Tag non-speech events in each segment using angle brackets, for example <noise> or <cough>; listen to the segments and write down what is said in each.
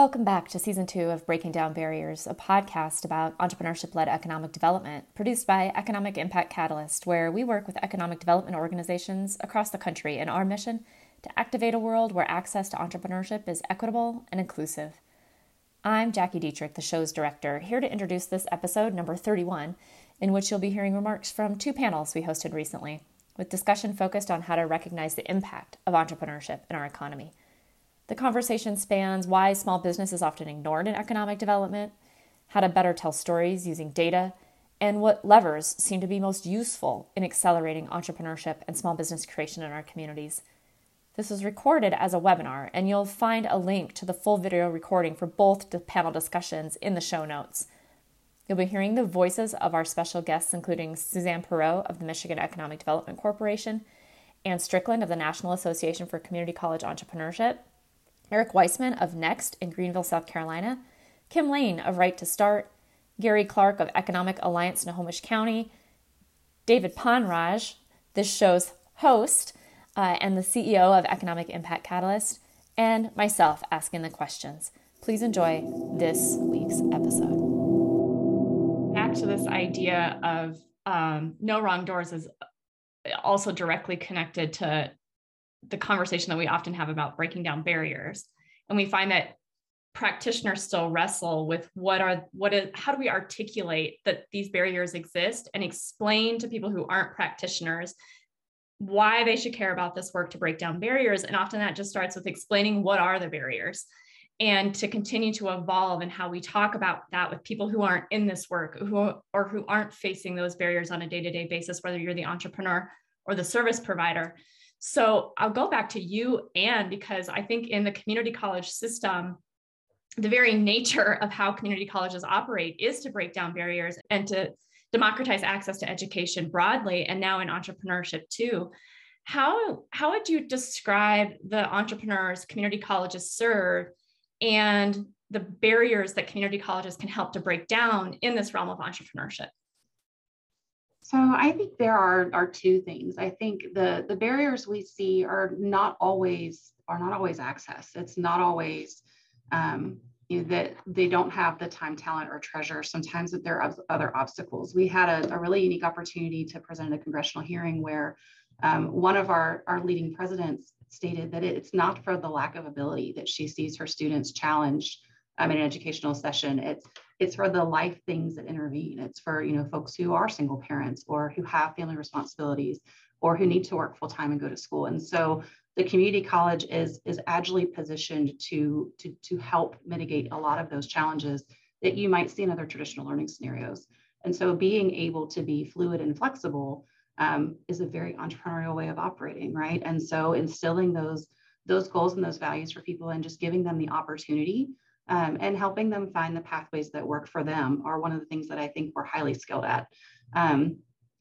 Welcome back to season two of Breaking Down Barriers, a podcast about entrepreneurship led economic development produced by Economic Impact Catalyst, where we work with economic development organizations across the country in our mission to activate a world where access to entrepreneurship is equitable and inclusive. I'm Jackie Dietrich, the show's director, here to introduce this episode, number 31, in which you'll be hearing remarks from two panels we hosted recently, with discussion focused on how to recognize the impact of entrepreneurship in our economy. The conversation spans why small business is often ignored in economic development, how to better tell stories using data, and what levers seem to be most useful in accelerating entrepreneurship and small business creation in our communities. This was recorded as a webinar, and you'll find a link to the full video recording for both panel discussions in the show notes. You'll be hearing the voices of our special guests, including Suzanne Perot of the Michigan Economic Development Corporation, Ann Strickland of the National Association for Community College Entrepreneurship, Eric Weissman of Next in Greenville, South Carolina, Kim Lane of Right to Start, Gary Clark of Economic Alliance Snohomish County, David Ponraj, this show's host uh, and the CEO of Economic Impact Catalyst, and myself asking the questions. Please enjoy this week's episode. Back to this idea of um, no wrong doors is also directly connected to the conversation that we often have about breaking down barriers. And we find that practitioners still wrestle with what are what is how do we articulate that these barriers exist and explain to people who aren't practitioners why they should care about this work to break down barriers and often that just starts with explaining what are the barriers and to continue to evolve and how we talk about that with people who aren't in this work who or who aren't facing those barriers on a day-to-day basis whether you're the entrepreneur or the service provider so I'll go back to you, Ann, because I think in the community college system, the very nature of how community colleges operate is to break down barriers and to democratize access to education broadly and now in entrepreneurship too. How, how would you describe the entrepreneurs community colleges serve and the barriers that community colleges can help to break down in this realm of entrepreneurship? So I think there are are two things. I think the the barriers we see are not always are not always access. It's not always um, you know, that they don't have the time, talent, or treasure. Sometimes that there are other obstacles. We had a, a really unique opportunity to present a congressional hearing where um, one of our, our leading presidents stated that it's not for the lack of ability that she sees her students challenged um, in an educational session. It's it's for the life things that intervene. It's for you know folks who are single parents or who have family responsibilities or who need to work full time and go to school. And so the community college is is agilely positioned to to to help mitigate a lot of those challenges that you might see in other traditional learning scenarios. And so being able to be fluid and flexible um, is a very entrepreneurial way of operating, right? And so instilling those those goals and those values for people and just giving them the opportunity um, and helping them find the pathways that work for them are one of the things that I think we're highly skilled at. Um,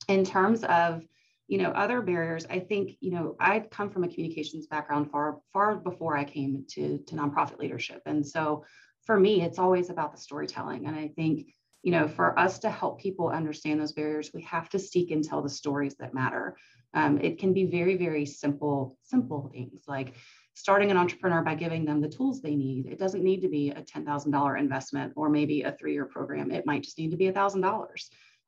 in terms of you know other barriers i think you know i come from a communications background far far before i came to to nonprofit leadership. And so for me it's always about the storytelling. And i think you know for us to help people understand those barriers we have to seek and tell the stories that matter. Um, it can be very very simple simple things like starting an entrepreneur by giving them the tools they need. It doesn't need to be a $10,000 investment or maybe a three year program. It might just need to be $1,000.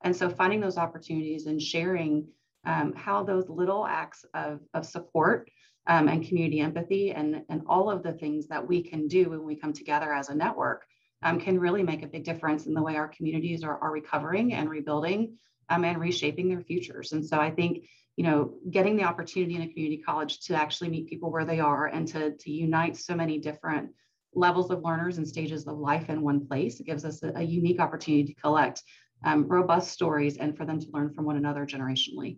And so finding those opportunities and sharing um, how those little acts of, of support um, and community empathy and, and all of the things that we can do when we come together as a network um, can really make a big difference in the way our communities are, are recovering and rebuilding um, and reshaping their futures. And so I think you know, getting the opportunity in a community college to actually meet people where they are and to, to unite so many different levels of learners and stages of life in one place. It gives us a, a unique opportunity to collect um, robust stories and for them to learn from one another generationally.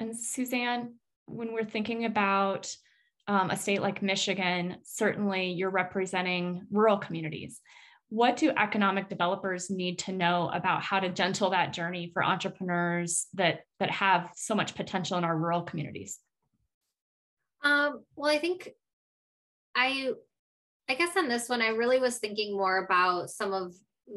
And Suzanne, when we're thinking about um, a state like Michigan, certainly you're representing rural communities what do economic developers need to know about how to gentle that journey for entrepreneurs that that have so much potential in our rural communities um, well i think i i guess on this one i really was thinking more about some of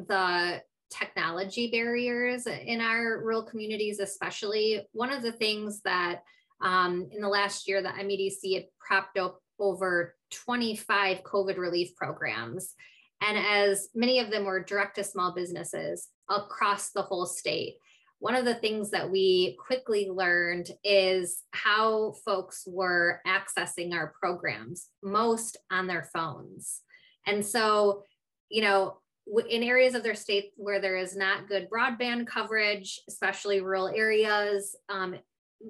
the technology barriers in our rural communities especially one of the things that um, in the last year the MEDC had propped up over 25 COVID relief programs. And as many of them were direct to small businesses across the whole state. One of the things that we quickly learned is how folks were accessing our programs, most on their phones. And so, you know, in areas of their state where there is not good broadband coverage, especially rural areas, um,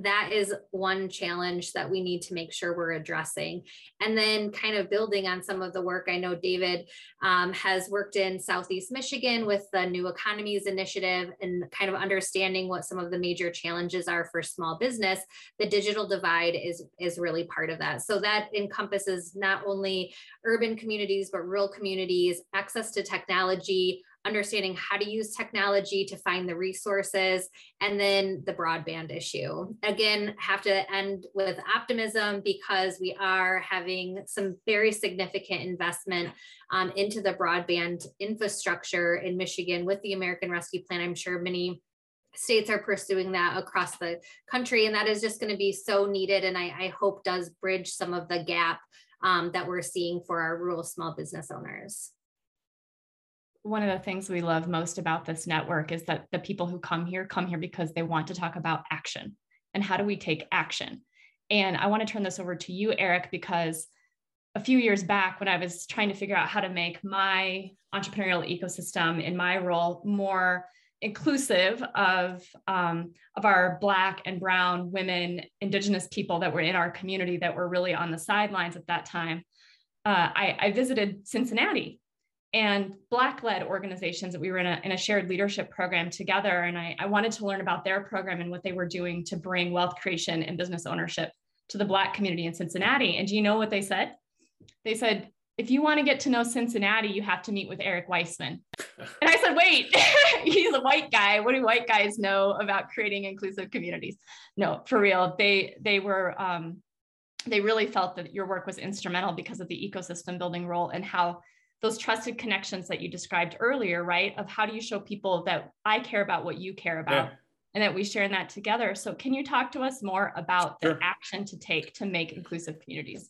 that is one challenge that we need to make sure we're addressing. And then, kind of building on some of the work, I know David um, has worked in Southeast Michigan with the New Economies Initiative and kind of understanding what some of the major challenges are for small business. The digital divide is, is really part of that. So, that encompasses not only urban communities, but rural communities, access to technology, understanding how to use technology to find the resources, and then the broadband issue. Again, have to end with optimism because we are having some very significant investment um, into the broadband infrastructure in Michigan with the American Rescue Plan. I'm sure many states are pursuing that across the country and that is just going to be so needed and I, I hope does bridge some of the gap um, that we're seeing for our rural small business owners one of the things we love most about this network is that the people who come here come here because they want to talk about action and how do we take action. And I want to turn this over to you, Eric, because a few years back, when I was trying to figure out how to make my entrepreneurial ecosystem in my role more inclusive of um, of our black and brown women indigenous people that were in our community that were really on the sidelines at that time uh, I, I, visited cincinnati and black led organizations that we were in a, in a shared leadership program together. And I, I wanted to learn about their program and what they were doing to bring wealth creation and business ownership to the black community in cincinnati. And do you know what they said? They said if you want to get to know cincinnati you have to meet with eric weissman. <laughs> And i said wait <laughs> he's a white guy. What do white guys know about creating inclusive communities? No for real they they were um, they really felt that your work was instrumental because of the ecosystem building role and how those trusted connections that you described earlier, right? Of how do you show people that I care about what you care about yeah. and that we share in that together. So, can you talk to us more about sure. the action to take to make inclusive communities?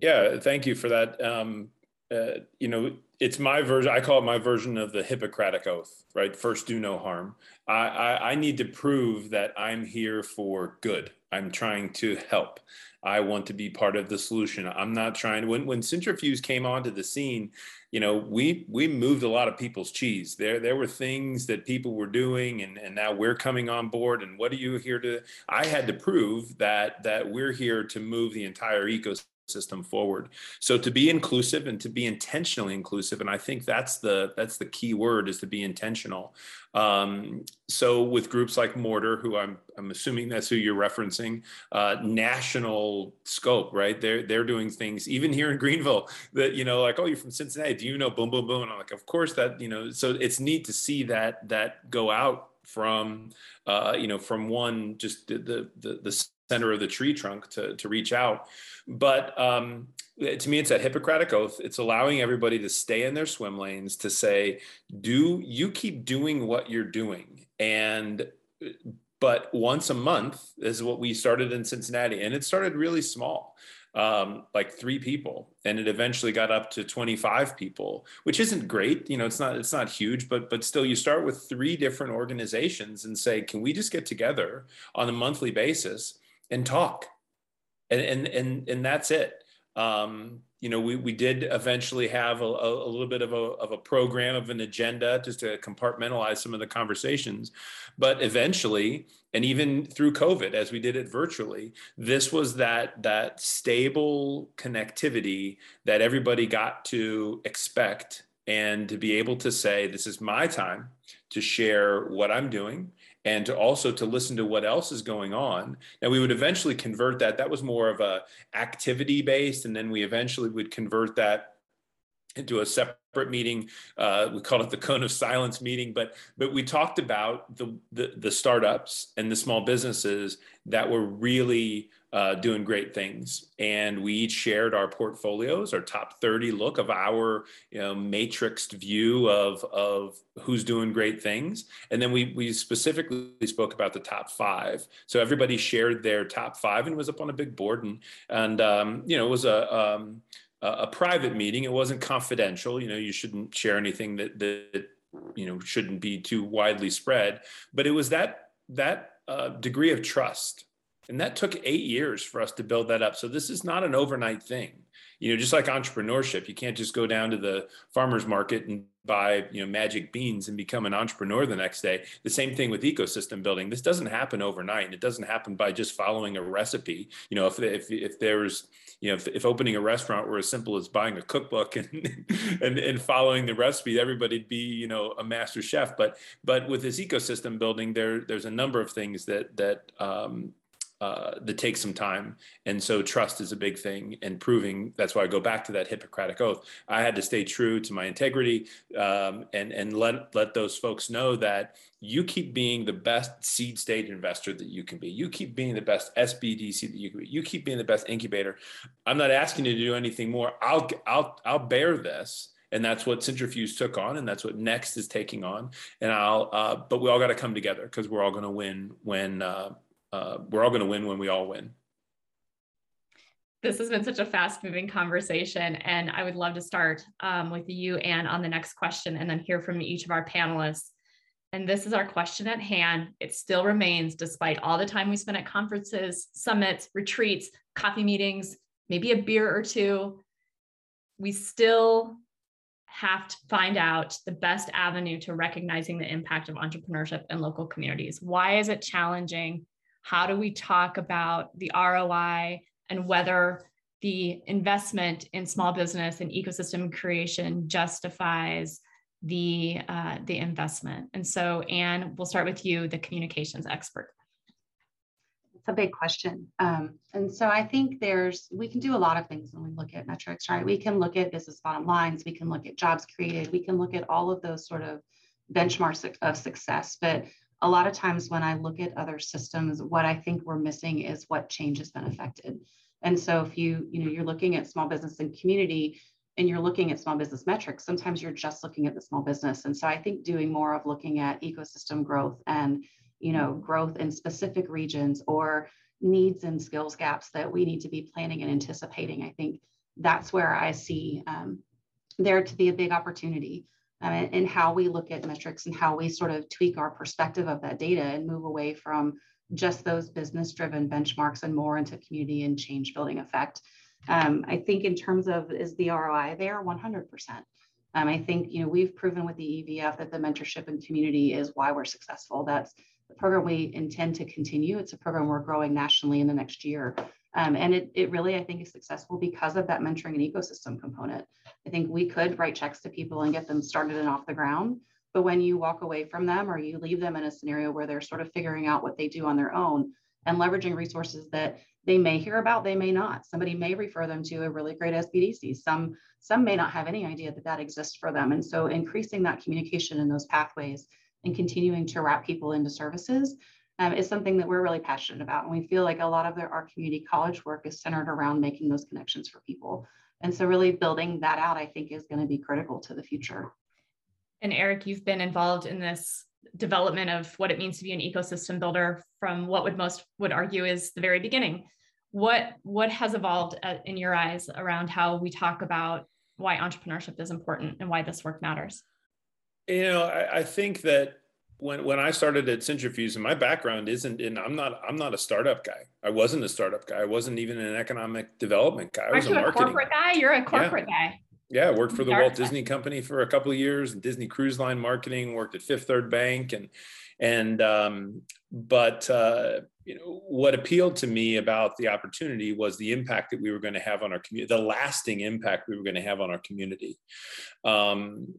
Yeah, thank you for that. Um, uh, you know, it's my version. I call it my version of the Hippocratic Oath, right? First, do no harm. I, I, I need to prove that I'm here for good. I'm trying to help. I want to be part of the solution. I'm not trying. When when Cintrifuse came onto the scene, you know, we we moved a lot of people's cheese. There there were things that people were doing, and and now we're coming on board. And what are you here to? I had to prove that that we're here to move the entire ecosystem system forward. So to be inclusive and to be intentionally inclusive and i think that's the that's the key word is to be intentional. Um, so with groups like mortar who i'm i'm assuming that's who you're referencing uh, national scope right? They're they're doing things even here in greenville that you know like oh you're from cincinnati do you know boom boom boom? And i'm like of course that you know so it's neat to see that that go out from uh, you know from one just the, the the, the center of the tree trunk to, to reach out. But um, to me, it's that Hippocratic oath. It's allowing everybody to stay in their swim lanes to say, do you keep doing what you're doing? And but once a month is what we started in Cincinnati, and it started really small. Um, like three people and it eventually got up to 25 people which isn't great you know it's not it's not huge but but still you start with three different organizations and say can we just get together on a monthly basis and talk. And and and, and that's it. Um, you know we, we did eventually have a, a, little bit of a, of a program of an agenda just to compartmentalize some of the conversations. But eventually and even through covid as we did it virtually this was that that stable connectivity that everybody got to expect and to be able to say this is my time to share what i'm doing and to also to listen to what else is going on. Now we would eventually convert that. That was more of a activity based, and then we eventually would convert that into a separate meeting. Uh, we called it the cone of silence meeting, but but we talked about the, the, the startups and the small businesses that were really uh, doing great things, and we each shared our portfolios, our top thirty look of our you know, matrixed view of of who's doing great things, and then we we specifically spoke about the top five. So everybody shared their top five, and was up on a big board, and and um, you know it was a um, a private meeting. It wasn't confidential. You know, you shouldn't share anything that that you know shouldn't be too widely spread. But it was that that uh, degree of trust, and that took eight years for us to build that up. So this is not an overnight thing. You know, just like entrepreneurship, you can't just go down to the farmers market and buy you know magic beans and become an entrepreneur the next day the same thing with ecosystem building this doesn't happen overnight and it doesn't happen by just following a recipe you know if if, if there's you know if, if opening a restaurant were as simple as buying a cookbook <laughs> and, and and following the recipe everybody'd be you know a master chef but but with this ecosystem building there there's a number of things that that um, uh, that takes some time. And so trust is a big thing and proving that's why I go back to that Hippocratic oath. I had to stay true to my integrity um, and, and let, let those folks know that you keep being the best seed stage investor that you can be. You keep being the best SBDC that you can be. You keep being the best incubator. I'm not asking you to do anything more. I'll, I'll, I'll bear this and that's what Cintrifuse took on and that's what next is taking on and i'll uh, but we all got to come together because we're all going to win when uh, uh, we're all going to win when we all win. This has been such a fast moving conversation. And I would love to start um, with you, Anne, on the next question and then hear from each of our panelists. And this is our question at hand. It still remains, despite all the time we spent at conferences, summits, retreats, coffee meetings, maybe a beer or two. We still have to find out the best avenue to recognizing the impact of entrepreneurship in local communities. Why is it challenging? How do we talk about the ROI and whether the investment in small business and ecosystem creation justifies the uh, the investment? And so, Anne, we'll start with you, the communications expert. It's a big question. Um, and so I think there's, we can do a lot of things when we look at metrics, right? We can look at business bottom lines, we can look at jobs created, we can look at all of those sort of benchmarks of success. But a lot of times when I look at other systems, what I think we're missing is what change has been affected. And so if you, you know, you're looking at small business and community and you're looking at small business metrics, sometimes you're just looking at the small business. And so I think doing more of looking at ecosystem growth and, you know, growth in specific regions or needs and skills gaps that we need to be planning and anticipating, I think that's where I see um, there to be a big opportunity um, and, how we look at metrics and how we sort of tweak our perspective of that data and move away from just those business driven benchmarks and more into community and change building effect. Um, I think in terms of is the ROI there 100%. Um, I think you know we've proven with the EVF that the mentorship and community is why we're successful. That's the program we intend to continue. It's a program we're growing nationally in the next year. Um, and it, it really, I think, is successful because of that mentoring and ecosystem component. I think we could write checks to people and get them started and off the ground. But when you walk away from them or you leave them in a scenario where they're sort of figuring out what they do on their own and leveraging resources that they may hear about, they may not. Somebody may refer them to a really great SBDC. Some, some may not have any idea that that exists for them. And so increasing that communication in those pathways and continuing to wrap people into services um, is something that we're really passionate about. And we feel like a lot of our community college work is centered around making those connections for people. And so, really building that out, I think, is going to be critical to the future. And Eric, you've been involved in this development of what it means to be an ecosystem builder from what would most would argue is the very beginning. What what has evolved uh, in your eyes around how we talk about why entrepreneurship is important and why this work matters? You know, I, I think that when when I started at Cintrifuse, and my background isn't in I'm not I'm not a startup guy. I wasn't a startup guy. I wasn't even an economic development guy. I was Aren't a marketing a corporate guy. You're a corporate yeah. guy. Yeah, I worked for the Walt Disney Company for a couple of years, Disney Cruise Line marketing. Worked at Fifth Third Bank, and and um, but uh, you know what appealed to me about the opportunity was the impact that we were going to have on our community, the lasting impact we were going to have on our community. Um,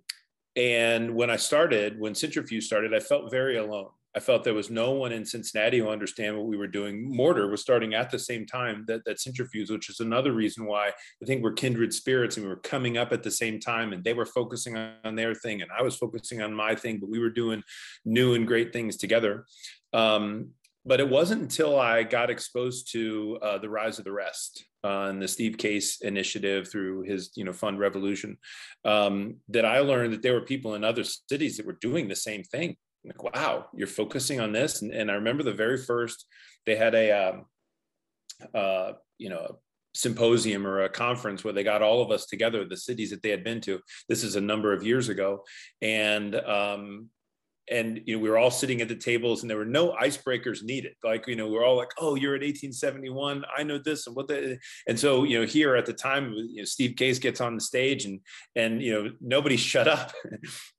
and when I started, when Cintrifuse started, I felt very alone. I felt there was no one in Cincinnati who understand what we were doing. Mortar was starting at the same time that, that Cintrifuse, which is another reason why I think we're kindred spirits and we were coming up at the same time and they were focusing on their thing and I was focusing on my thing, but we were doing new and great things together. Um, but it wasn't until I got exposed to uh, the rise of the rest uh, and the Steve Case initiative through his, you know, fund revolution, um, that I learned that there were people in other cities that were doing the same thing. Like, wow, you're focusing on this. And, and I remember the very first, they had a, um, uh, you know, symposium or a conference where they got all of us together, the cities that they had been to. This is a number of years ago, and um, and you know we were all sitting at the tables and there were no icebreakers needed. Like you know we're all like oh you're at 1871 i know this and what the and so you know here at the time you know steve case gets on the stage and and you know nobody <laughs> shut up.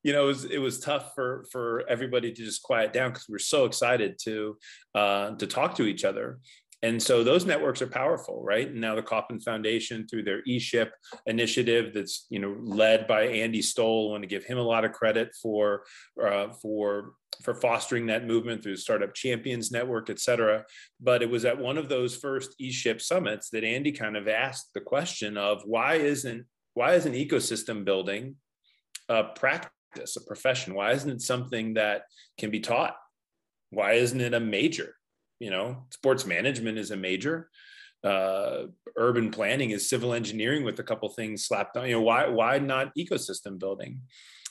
You know it was, it was tough for for everybody to just quiet down because we are so excited to uh to talk to each other and so those networks are powerful, right? And now the Kauffman Foundation through their eShip initiative that's you know led by Andy Stoll. I want to give him a lot of credit for uh, for for fostering that movement through Startup Champions Network, et cetera. But it was at one of those first eShip summits that Andy kind of asked the question of why isn't why isn't ecosystem building a practice, a profession? Why isn't it something that can be taught? Why isn't it a major? You know sports management is a major. Uh, urban planning is civil engineering with a couple things slapped on you know why why not ecosystem building?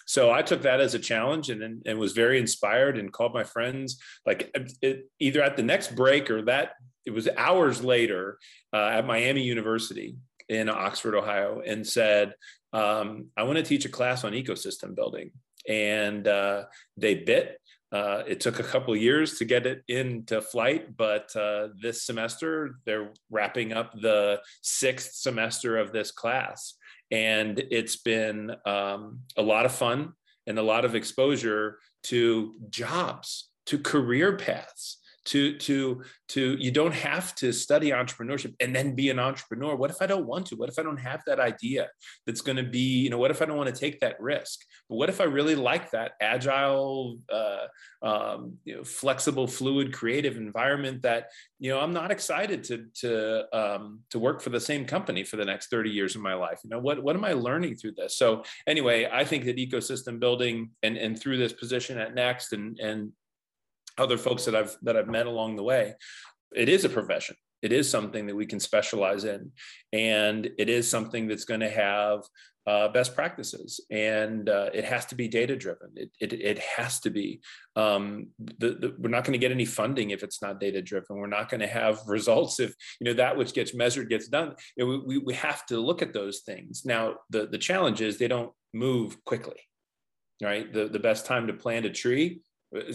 So i took that as a challenge and, and was very inspired and called my friends like it, either at the next break or that it was hours later uh, at miami university in oxford ohio and said um, i want to teach a class on ecosystem building. And uh, they bit uh, it took a couple years to get it into flight, but uh, this semester they're wrapping up the sixth semester of this class. And it's been um, a lot of fun and a lot of exposure to jobs, to career paths, to to to you don't have to study entrepreneurship and then be an entrepreneur. What if i don't want to? What if i don't have that idea that's going to be you know what if i don't want to take that risk? But what if i really like that agile uh, um, you know, flexible fluid creative environment that you know i'm not excited to to um, to work for the same company for the next 30 years of my life? You know what what am i learning through this? So anyway i think that ecosystem building and and through this position at next and and other folks that I've that I've met along the way, it is a profession. It is something that we can specialize in, and it is something that's going to have uh, best practices, and uh, it has to be data driven. It, it, it has to be. Um, the, the, we're not going to get any funding if it's not data driven. We're not going to have <laughs> results if you know that which gets measured gets done. You know, we, we have to look at those things. Now, the the challenge is they don't move quickly right? The, the best time to plant a tree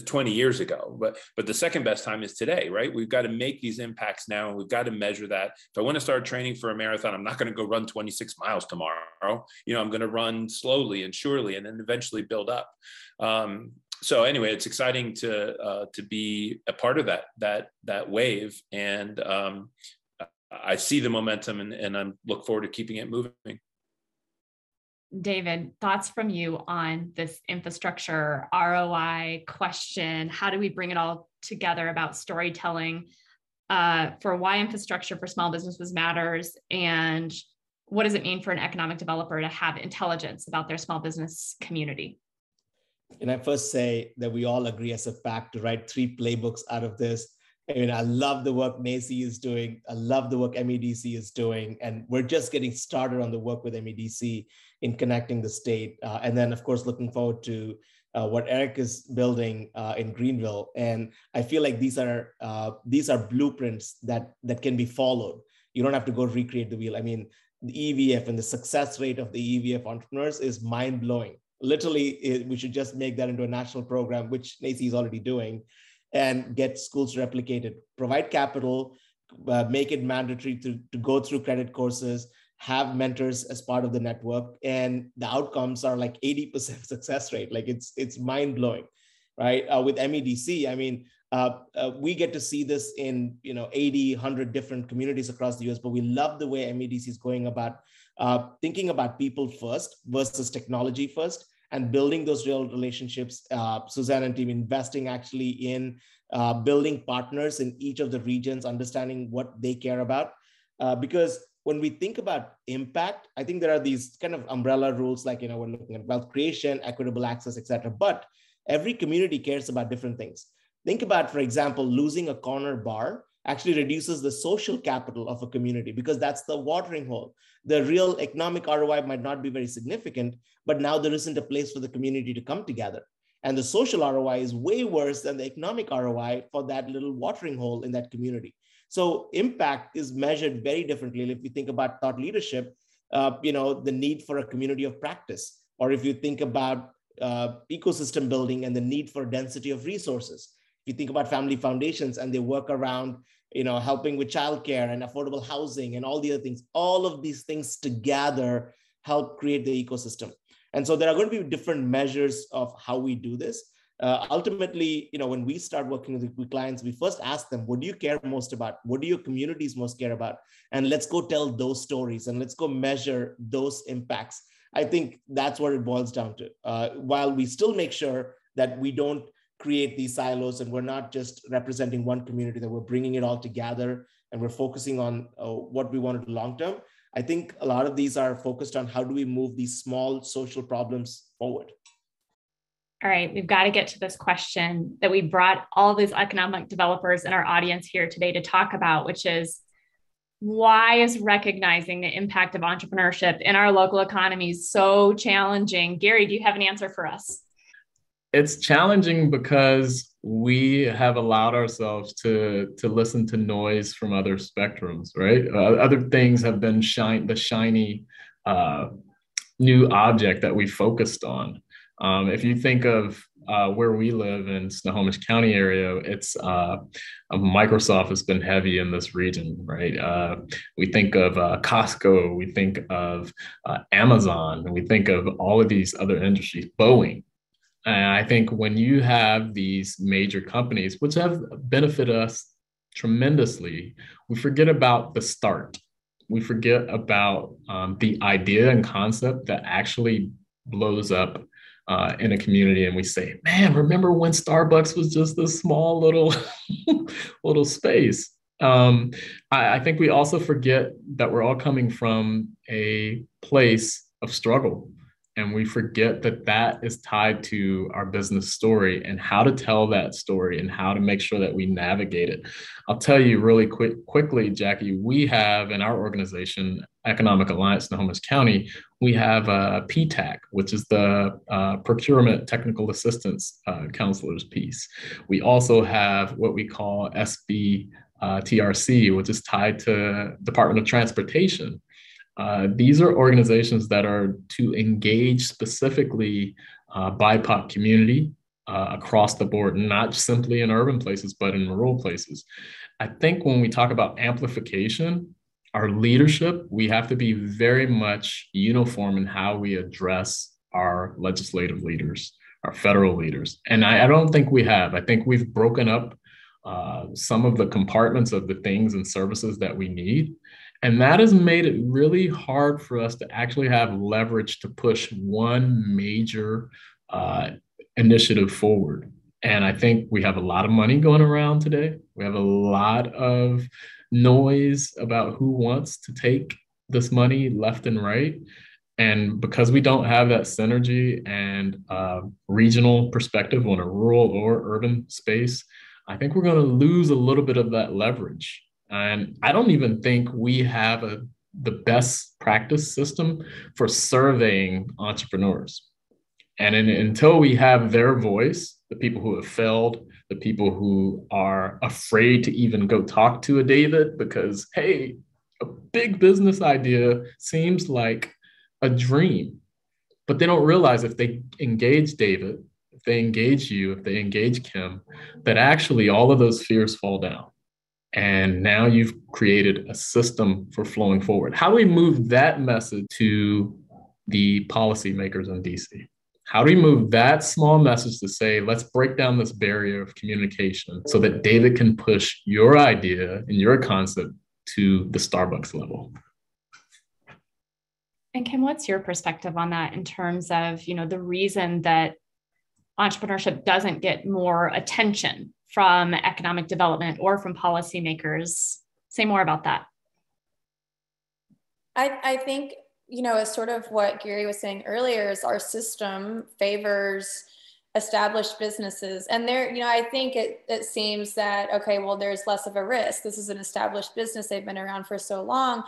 20 years ago but but the second best time is today right? We've got to make these impacts now and we've got to measure that. If i want to start training for a marathon i'm not going to go run 26 miles tomorrow. You know i'm going to run slowly and surely and then eventually build up. Um, so anyway it's exciting to uh, to be a part of that that that wave and um, i see the momentum and, and i look forward to keeping it moving David, thoughts from you on this infrastructure ROI question? How do we bring it all together about storytelling uh, for why infrastructure for small businesses matters and what does it mean for an economic developer to have intelligence about their small business community? And I first say that we all agree as a fact to write three playbooks out of this I mean, I love the work NACCE is doing. I love the work MEDC is doing. And we're just getting started on the work with MEDC in connecting the state. Uh, and then, of course, looking forward to uh, what Eric is building uh, in Greenville. And I feel like these are uh, these are blueprints that that can be followed. You don't have to go recreate the wheel. I mean, the EVF and the success rate of the EVF entrepreneurs is mind blowing. Literally, it, we should just make that into a national program, which NACCE is already doing and get schools replicated. Provide capital, uh, make it mandatory to, to go through credit courses, have mentors as part of the network, and the outcomes are like 80% <laughs> success rate. Like it's it's mind blowing, right? Uh, with MEDC, I mean, uh, uh, we get to see this in you know 80 100 different communities across the us but we love the way medc is going about uh, thinking about people first versus technology first and building those real relationships. Uh, Suzanne and team investing actually in uh, building partners in each of the regions, understanding what they care about. Uh, because when we think about impact, I think there are these kind of umbrella rules, like you know, we're looking at wealth creation, equitable access, etc. But every community cares about different things. Think about, for example, losing a corner bar actually reduces the social capital of a community because that's the watering hole. The real economic ROI might not be very significant, but now there isn't a place for the community to come together. And the social ROI is way worse than the economic ROI for that little watering hole in that community. So impact is measured very differently. If you think about thought leadership, uh, you know, the need for a community of practice, or if you think about uh, ecosystem building and the need for density of resources. You think about family foundations and they work around, you know, helping with childcare and affordable housing and all the other things, all of these things together help create the ecosystem. And so there are going to be different measures of how we do this. Uh, ultimately, you know, when we start working with, with clients, we first ask them, what do you care most about? What do your communities most care about? And let's go tell those stories and let's go measure those impacts. I think that's what it boils down to. Uh, while we still make sure that we don't create these silos and we're not just representing one community, that we're bringing it all together and we're focusing on uh, what we want long term. I think a lot of these are focused on how do we move these small social problems forward. All right, we've got to get to this question that we brought all these economic developers in our audience here today to talk about, which is why is recognizing the impact of entrepreneurship in our local economies so challenging? Gary, do you have an answer for us? It's challenging because we have allowed ourselves to to listen to noise from other spectrums, right? Uh, other things have been shine the shiny uh, new object that we focused on. Um, if you think of uh, where we live in Snohomish County area, it's uh, Microsoft has been heavy in this region, right? Uh, we think of uh, Costco, we think of uh, Amazon, we think of all of these other industries, Boeing. And I think when you have these major companies, which have benefited us tremendously, we forget about the start. We forget about um, the idea and concept that actually blows up uh, in a community and we say, man, remember when Starbucks was just this small little <laughs> little space? Um, I, I think we also forget that we're all coming from a place of struggle and we forget that that is tied to our business story and how to tell that story and how to make sure that we navigate it. I'll tell you really quick, quickly, Jackie. We have in our organization, Economic Alliance Snohomish County, we have a PTAC, which is the uh, Procurement Technical Assistance uh, Counselors piece. We also have what we call SB uh, TRC, which is tied to Department of Transportation. Uh, these are organizations that are to engage specifically uh, BIPOC community uh, across the board, not simply in urban places, but in rural places. I think when we talk about amplification, our leadership, we have to be very much uniform in how we address our legislative leaders, our federal leaders. And I, I don't think we have. I think we've broken up uh, some of the compartments of the things and services that we need. And that has made it really hard for us to actually have leverage to push one major uh, initiative forward. And I think we have a lot of money going around today. We have a lot of noise about who wants to take this money left and right. And because we don't have that synergy and uh, regional perspective on a rural or urban space, I think we're going to lose a little bit of that leverage. And I don't even think we have a, the best practice system for surveying entrepreneurs. And in, until we have their voice, the people who have failed, the people who are afraid to even go talk to a David because, hey, a big business idea seems like a dream. But they don't realize if they engage David, if they engage you, if they engage Kim, that actually all of those fears fall down. And now you've created a system for flowing forward. How do we move that message to the policymakers in DC? How do we move that small message to say, let's break down this barrier of communication so that David can push your idea and your concept to the Starbucks level? And Kim, what's your perspective on that in terms of, you know, the reason that entrepreneurship doesn't get more attention from economic development or from policymakers? Say more about that. I, I think, you know, as sort of what Gary was saying earlier, is our system favors established businesses. And there, you know, I think it, it seems that, okay, well, there's less of a risk. This is an established business. They've been around for so long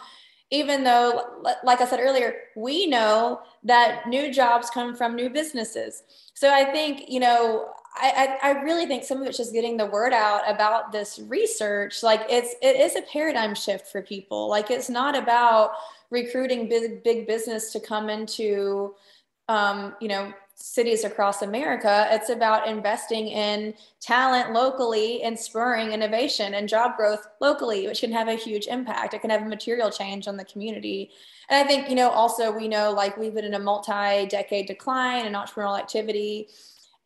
even though, like I said earlier, we know that new jobs come from new businesses. So I think, you know, I, I, really think some of it's just getting the word out about this research. Like it's it is a paradigm shift for people. Like it's not about recruiting big big business to come into um, you know cities across America. It's about investing in talent locally and spurring innovation and job growth locally, which can have a huge impact. It can have a material change on the community. And I think, you know, also we know like we've been in a multi decade decline in entrepreneurial activity.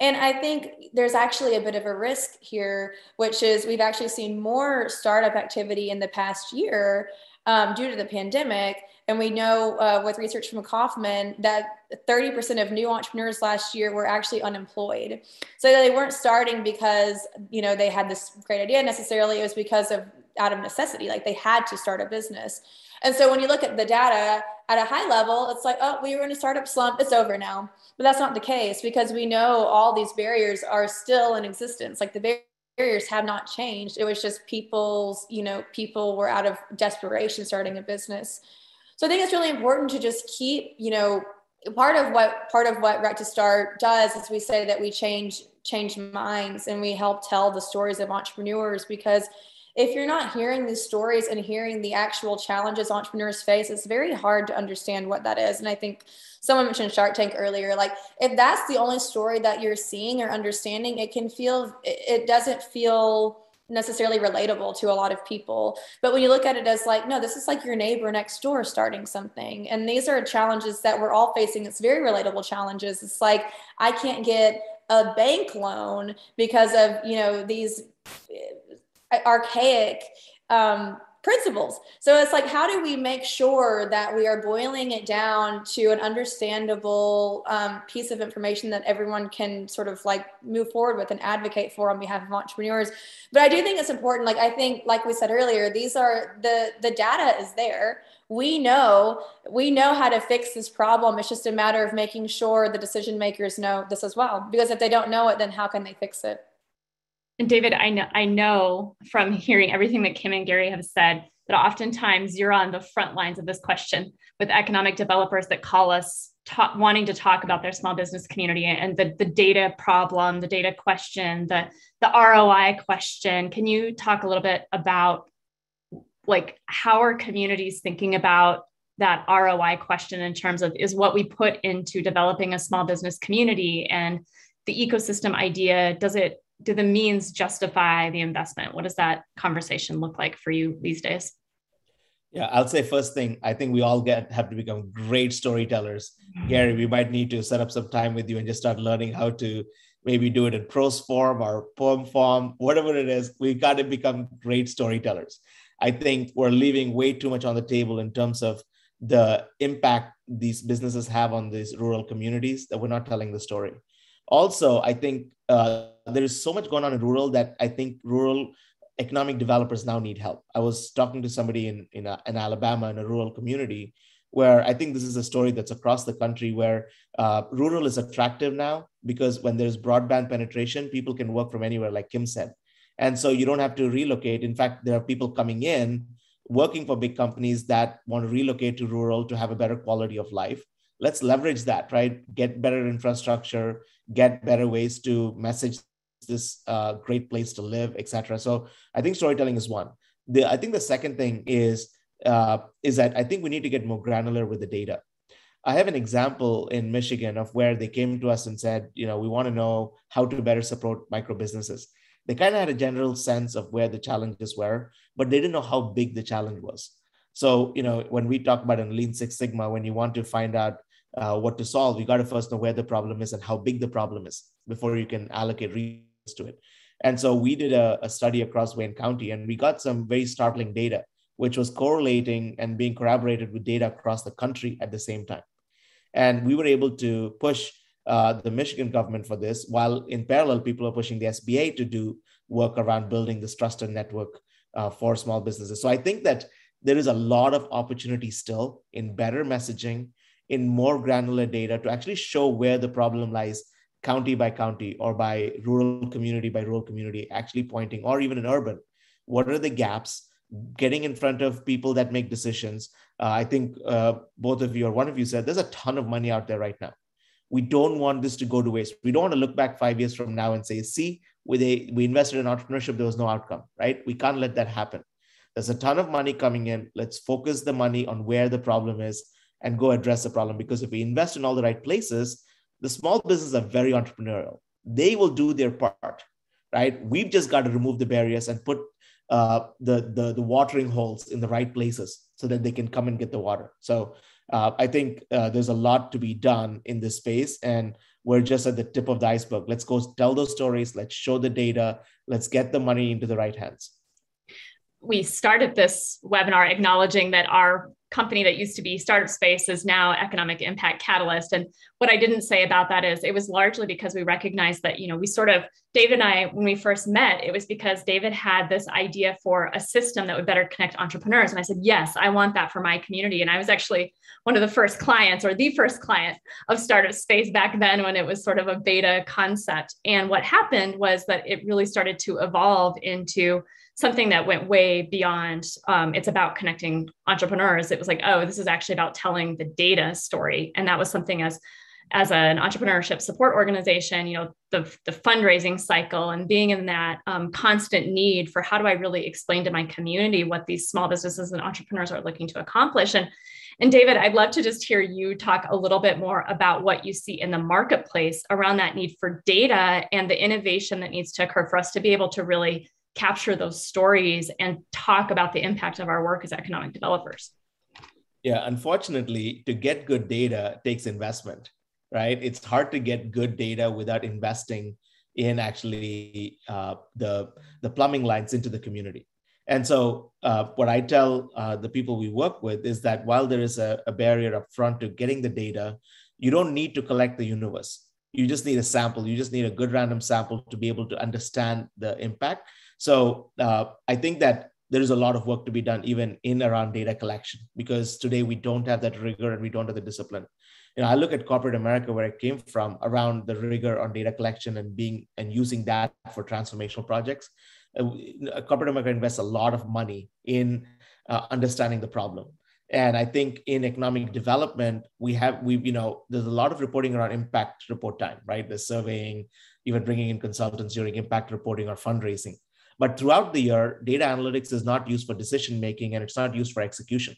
And I think there's actually a bit of a risk here, which is we've actually seen more startup activity in the past year um, due to the pandemic. And we know uh, with research from Kauffman that 30% of new entrepreneurs last year were actually unemployed. So they weren't starting because, you know, they had this great idea necessarily. It was because of out of necessity, like they had to start a business. And so when you look at the data at a high level, it's like, oh, we were in a startup slump. It's over now. But that's not the case because we know all these barriers are still in existence. Like the barriers have not changed. It was just people's, you know, people were out of desperation starting a business. So I think it's really important to just keep, you know, part of what part of what Right to Start does is we say that we change change minds and we help tell the stories of entrepreneurs because if you're not hearing these stories and hearing the actual challenges entrepreneurs face, it's very hard to understand what that is. And I think someone mentioned Shark Tank earlier. Like, if that's the only story that you're seeing or understanding, it can feel, it doesn't feel necessarily relatable to a lot of people. But when you look at it as like, no, this is like your neighbor next door starting something. And these are challenges that we're all facing. It's very relatable challenges. It's like, I can't get a bank loan because of, you know, these archaic um, principles. So it's like, how do we make sure that we are boiling it down to an understandable um, piece of information that everyone can sort of like move forward with and advocate for on behalf of entrepreneurs? But I do think it's important. Like I think, like we said earlier, these are the the data is there. We know we know how to fix this problem. It's just a matter of making sure the decision makers know this as well. Because if they don't know it, then how can they fix it? And David, I know I know from hearing everything that Kim and Gary have said that oftentimes you're on the front lines of this question with economic developers that call us ta- wanting to talk about their small business community and the, the data problem, the data question, the, the ROI question. Can you talk a little bit about like how are communities thinking about that ROI question in terms of is what we put into developing a small business community and the ecosystem idea, does it do the means justify the investment? What does that conversation look like for you these days? Yeah, I'll say first thing, I think we all get have to become great storytellers. Mm-hmm. Gary, we might need to set up some time with you and just start learning how to maybe do it in prose form or poem form, whatever it is. We've got to become great storytellers. I think we're leaving way too much on the table in terms of the impact these businesses have on these rural communities that we're not telling the story. Also, I think uh, there is so much going on in rural that I think rural economic developers now need help. I was talking to somebody in, in, a, uh, in Alabama in a rural community where I think this is a story that's across the country where uh, rural is attractive now because when there's broadband penetration, people can work from anywhere, like Kim said. And so you don't have to relocate. In fact, there are people coming in working for big companies that want to relocate to rural to have a better quality of life. Let's leverage that, right? Get better infrastructure, get better ways to message this uh, great place to live, etc. So I think storytelling is one. The I think the second thing is uh, is that I think we need to get more granular with the data. I have an example in Michigan of where they came to us and said, you know, we want to know how to better support micro businesses. They kind of had a general sense of where the challenges were, but they didn't know how big the challenge was. So, you know, when we talk about in Lean Six Sigma, when you want to find out uh, what to solve, you got to first know where the problem is and how big the problem is before you can allocate to it. And so we did a, a, study across Wayne County and we got some very startling data. which was correlating and being corroborated with data across the country at the same time. And we were able to push uh, the Michigan government for this, while in parallel, people are pushing the SBA to do work around building this trusted network uh, for small businesses. So I think that there is a lot of opportunity still in better messaging, in more granular data to actually show where the problem lies county by county or by rural community by rural community, actually pointing, or even in urban. What are the gaps? Getting in front of people that make decisions. Uh, I think uh, both of you or one of you said there's a ton of money out there right now. We don't want this to go to waste. We don't want to look back five years from now and say, see, we, they, we invested in entrepreneurship, there was no outcome, right? We can't let that happen. There's a ton of money coming in. Let's focus the money on where the problem is and go address the problem. Because if we invest in all the right places, the small businesses are very entrepreneurial. They will do their part, right? We've just got to remove the barriers and put uh, the, the, the watering holes in the right places so that they can come and get the water. So uh, I think uh, there's a lot to be done in this space, and we're just at the tip of the iceberg. Let's go tell those stories. Let's show the data. Let's get the money into the right hands we started this webinar acknowledging that our company that used to be startup space is now economic impact catalyst. And what i didn't say about that is it was largely because we recognized that you know we sort of david and i when we first met it was because david had this idea for a system that would better connect entrepreneurs. And i said yes i want that for my community. And i was actually one of the first clients or the first client of startup space back then when it was sort of a beta concept. And what happened was that it really started to evolve into something that went way beyond um, it's about connecting entrepreneurs. It was like oh this is actually about telling the data story. And that was something as as an entrepreneurship support organization you know the, the fundraising cycle and being in that um, constant need for how do i really explain to my community what these small businesses and entrepreneurs are looking to accomplish? And and david i'd love to just hear you talk a little bit more about what you see in the marketplace around that need for data and the innovation that needs to occur for us to be able to really capture those stories and talk about the impact of our work as economic developers. Yeah, unfortunately, to get good data takes investment, right? It's hard to get good data without investing in actually uh, the the plumbing lines into the community. And so, uh, what I tell uh, the people we work with is that while there is a, a barrier up front to getting the data, you don't need to collect the universe. You just need a sample. You just need a good random sample to be able to understand the impact so uh, I think that there is a lot of work to be done even in around data collection because today we don't have that rigor and we don't have the discipline. You know, I look at corporate America where I came from around the rigor on data collection and being and using that for transformational projects. Uh, corporate America invests a lot of money in uh, understanding the problem. And I think in economic development, we have we you know there's a lot of reporting around impact report time, right? The surveying, even bringing in consultants during impact reporting or fundraising. But throughout the year, data analytics is not used for decision making and it's not used for execution.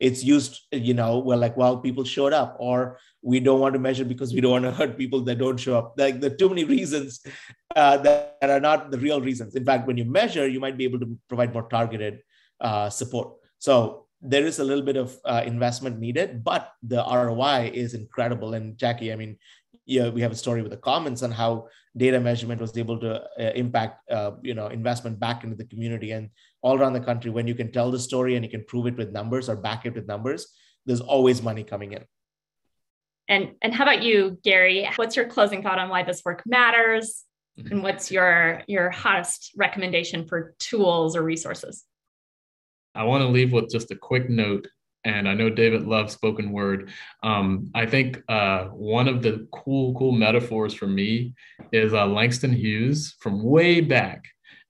It's used, you know, we're like, well, people showed up, or we don't want to measure because we don't want to hurt people that don't show up. Like there are too many reasons uh, that, are not the real reasons. In fact, when you measure, you might be able to provide more targeted uh, support. So there is a little bit of uh, investment needed, but the ROI is incredible. And Jackie, I mean, yeah, we have a story with the Commons on how data measurement was able to uh, impact, uh, you know, investment back into the community and all around the country. When you can tell the story and you can prove it with numbers or back it with numbers, there's always money coming in. And and how about you, Gary? What's your closing thought on why this work matters? Mm-hmm. And what's your your hottest recommendation for tools or resources? I want to leave with just a quick note and I know David loves spoken word. Um, I think uh, one of the cool, cool metaphors for me is uh, Langston Hughes from way back.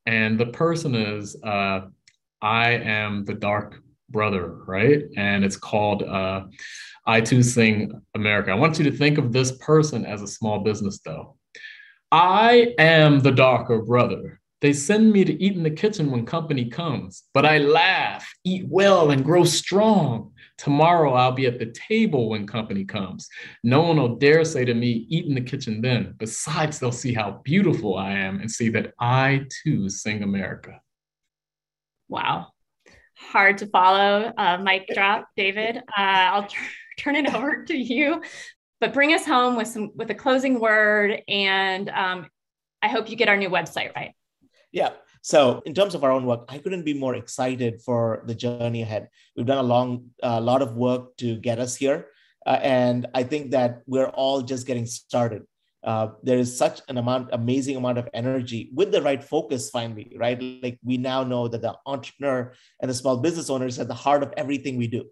And the person is, uh, I am the dark brother, right? And it's called uh, I Too Sing America. I want you to think of this person as a small business, though. I am the darker brother. They send me to eat in the kitchen when company comes, but I laugh, eat well, and grow strong. Tomorrow I'll be at the table when company comes. No one will dare say to me, eat in the kitchen then. Besides, they'll see how beautiful I am and see that I too sing America. Wow. Hard to follow. Uh, mic drop, David. Uh, I'll t- turn it <laughs> over to you, but bring us home with some with a closing word, and um, I hope you get our new website right. Yeah. So, in terms of our own work, I couldn't be more excited for the journey ahead. We've done a long, a uh, lot of work to get us here, uh, and I think that we're all just getting started. Uh, there is such an amount, amazing amount of energy with the right focus. Finally, right? Like we now know that the entrepreneur and the small business owner is at the heart of everything we do.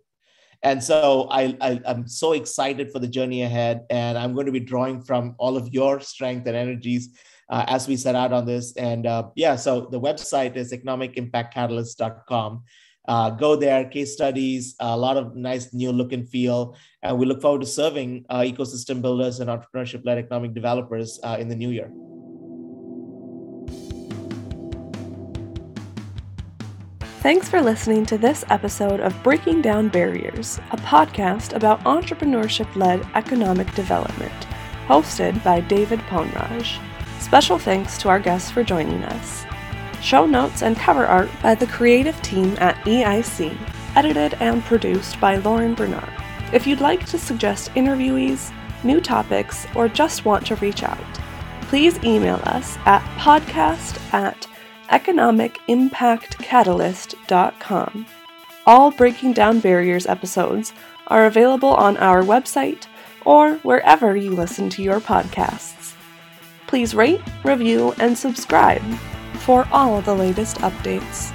And so I, I, am so excited for the journey ahead, and I'm going to be drawing from all of your strength and energies uh, as we set out on this. And uh, yeah, so the website is economicimpactcatalyst.com. Uh, go there, case studies, a lot of nice new look and feel. And we look forward to serving uh, ecosystem builders and entrepreneurship led economic developers uh, in the new year. Thanks for listening to this episode of Breaking Down Barriers, a podcast about entrepreneurship led economic development, hosted by David Ponraj. Special thanks to our guests for joining us. Show notes and cover art by the creative team at EIC, edited and produced by Lauren Bernard. If you'd like to suggest interviewees, new topics, or just want to reach out, please email us at podcast at economicimpactcatalyst.com. All Breaking Down Barriers episodes are available on our website or wherever you listen to your podcasts. Please rate, review, and subscribe for all the latest updates.